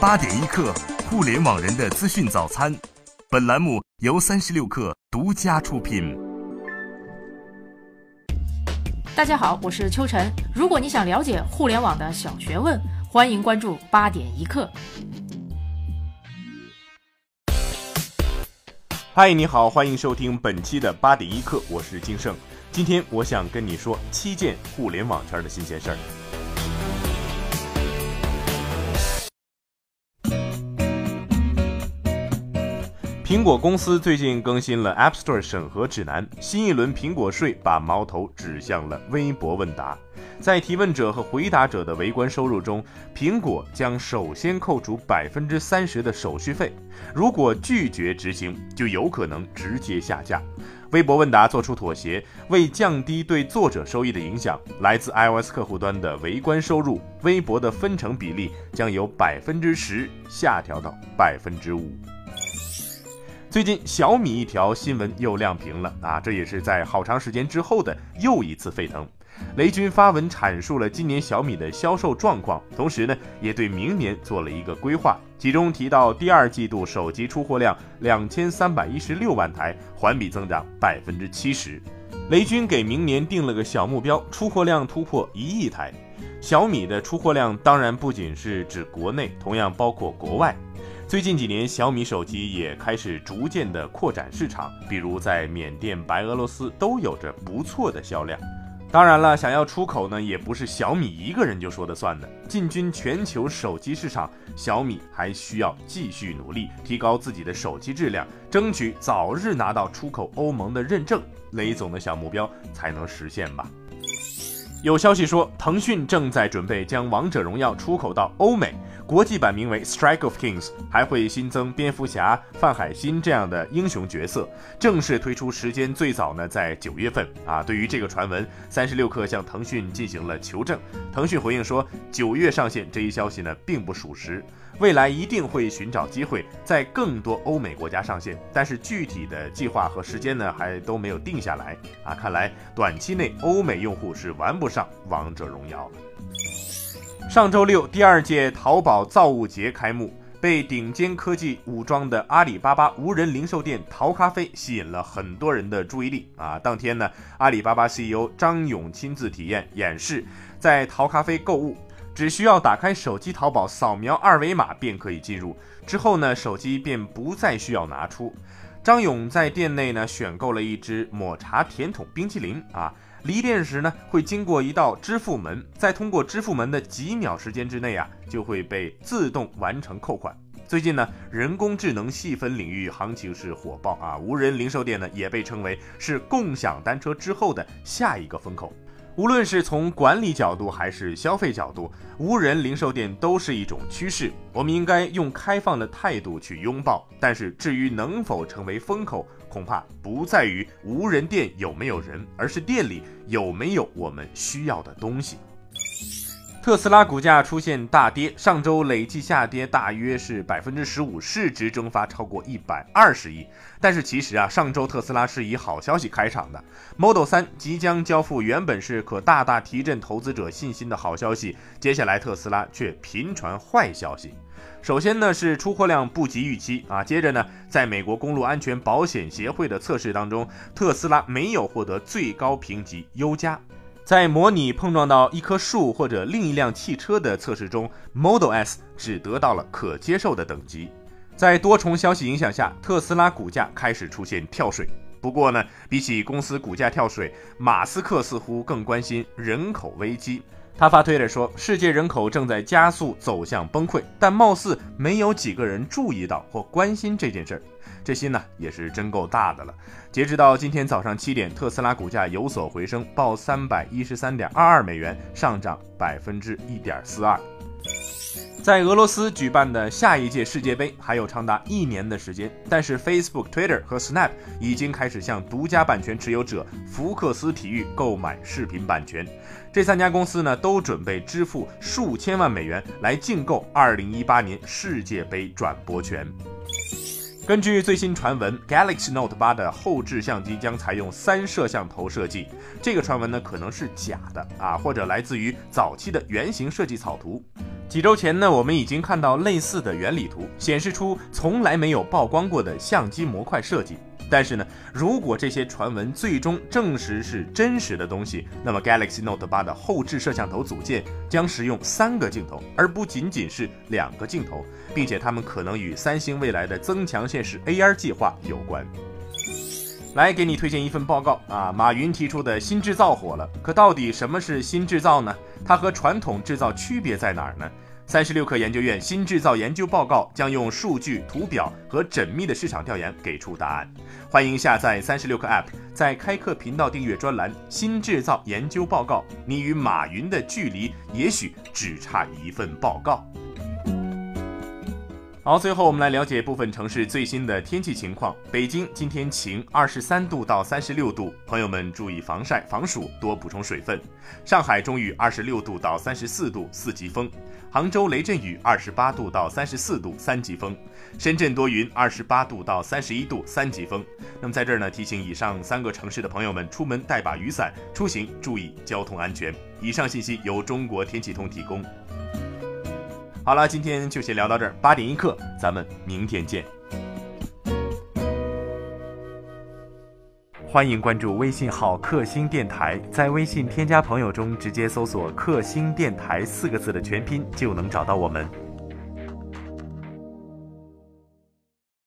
八点一刻，互联网人的资讯早餐。本栏目由三十六氪独家出品。大家好，我是秋晨。如果你想了解互联网的小学问，欢迎关注八点一刻。嗨，你好，欢迎收听本期的八点一刻，我是金盛。今天我想跟你说七件互联网圈的新鲜事儿。苹果公司最近更新了 App Store 审核指南，新一轮苹果税把矛头指向了微博问答。在提问者和回答者的围观收入中，苹果将首先扣除百分之三十的手续费，如果拒绝执行，就有可能直接下架。微博问答做出妥协，为降低对作者收益的影响，来自 iOS 客户端的围观收入，微博的分成比例将由百分之十下调到百分之五。最近小米一条新闻又亮屏了啊！这也是在好长时间之后的又一次沸腾。雷军发文阐述了今年小米的销售状况，同时呢，也对明年做了一个规划，其中提到第二季度手机出货量两千三百一十六万台，环比增长百分之七十。雷军给明年定了个小目标，出货量突破一亿台。小米的出货量当然不仅是指国内，同样包括国外。最近几年，小米手机也开始逐渐的扩展市场，比如在缅甸、白俄罗斯都有着不错的销量。当然了，想要出口呢，也不是小米一个人就说的算的。进军全球手机市场，小米还需要继续努力，提高自己的手机质量，争取早日拿到出口欧盟的认证。雷总的小目标才能实现吧。有消息说，腾讯正在准备将王者荣耀出口到欧美。国际版名为《Strike of Kings》，还会新增蝙蝠侠、范海辛这样的英雄角色。正式推出时间最早呢，在九月份啊。对于这个传闻，三十六氪向腾讯进行了求证。腾讯回应说，九月上线这一消息呢，并不属实。未来一定会寻找机会在更多欧美国家上线，但是具体的计划和时间呢，还都没有定下来啊。看来短期内欧美用户是玩不上王者荣耀了。上周六，第二届淘宝造物节开幕，被顶尖科技武装的阿里巴巴无人零售店淘咖啡吸引了很多人的注意力啊！当天呢，阿里巴巴 CEO 张勇亲自体验演示，在淘咖啡购物，只需要打开手机淘宝，扫描二维码便可以进入，之后呢，手机便不再需要拿出。张勇在店内呢，选购了一支抹茶甜筒冰淇淋啊。离店时呢，会经过一道支付门，在通过支付门的几秒时间之内啊，就会被自动完成扣款。最近呢，人工智能细分领域行情是火爆啊，无人零售店呢也被称为是共享单车之后的下一个风口。无论是从管理角度还是消费角度，无人零售店都是一种趋势。我们应该用开放的态度去拥抱。但是至于能否成为风口，恐怕不在于无人店有没有人，而是店里有没有我们需要的东西。特斯拉股价出现大跌，上周累计下跌大约是百分之十五，市值蒸发超过一百二十亿。但是其实啊，上周特斯拉是以好消息开场的，Model 3即将交付，原本是可大大提振投资者信心的好消息。接下来特斯拉却频传坏消息。首先呢是出货量不及预期啊，接着呢，在美国公路安全保险协会的测试当中，特斯拉没有获得最高评级优加。在模拟碰撞到一棵树或者另一辆汽车的测试中，Model S 只得到了可接受的等级。在多重消息影响下，特斯拉股价开始出现跳水。不过呢，比起公司股价跳水，马斯克似乎更关心人口危机。他发推特说，世界人口正在加速走向崩溃，但貌似没有几个人注意到或关心这件事儿。这心呢也是真够大的了。截止到今天早上七点，特斯拉股价有所回升，报三百一十三点二二美元，上涨百分之一点四二。在俄罗斯举办的下一届世界杯还有长达一年的时间，但是 Facebook、Twitter 和 Snap 已经开始向独家版权持有者福克斯体育购买视频版权。这三家公司呢，都准备支付数千万美元来竞购2018年世界杯转播权。根据最新传闻，Galaxy Note 8的后置相机将采用三摄像头设计。这个传闻呢，可能是假的啊，或者来自于早期的原型设计草图。几周前呢，我们已经看到类似的原理图，显示出从来没有曝光过的相机模块设计。但是呢，如果这些传闻最终证实是真实的东西，那么 Galaxy Note 8的后置摄像头组件将使用三个镜头，而不仅仅是两个镜头，并且它们可能与三星未来的增强现实 AR 计划有关。来给你推荐一份报告啊，马云提出的新制造火了，可到底什么是新制造呢？它和传统制造区别在哪儿呢？三十六氪研究院新制造研究报告将用数据、图表和缜密的市场调研给出答案。欢迎下载三十六氪 App，在开课频道订阅专栏“新制造研究报告”，你与马云的距离也许只差一份报告。好，最后我们来了解部分城市最新的天气情况。北京今天晴，二十三度到三十六度，朋友们注意防晒防暑，多补充水分。上海中雨，二十六度到三十四度，四级风。杭州雷阵雨，二十八度到三十四度，三级风。深圳多云，二十八度到三十一度，三级风。那么在这儿呢，提醒以上三个城市的朋友们，出门带把雨伞，出行注意交通安全。以上信息由中国天气通提供。好了，今天就先聊到这儿。八点一刻，咱们明天见。欢迎关注微信号“克星电台”，在微信添加朋友中直接搜索“克星电台”四个字的全拼，就能找到我们。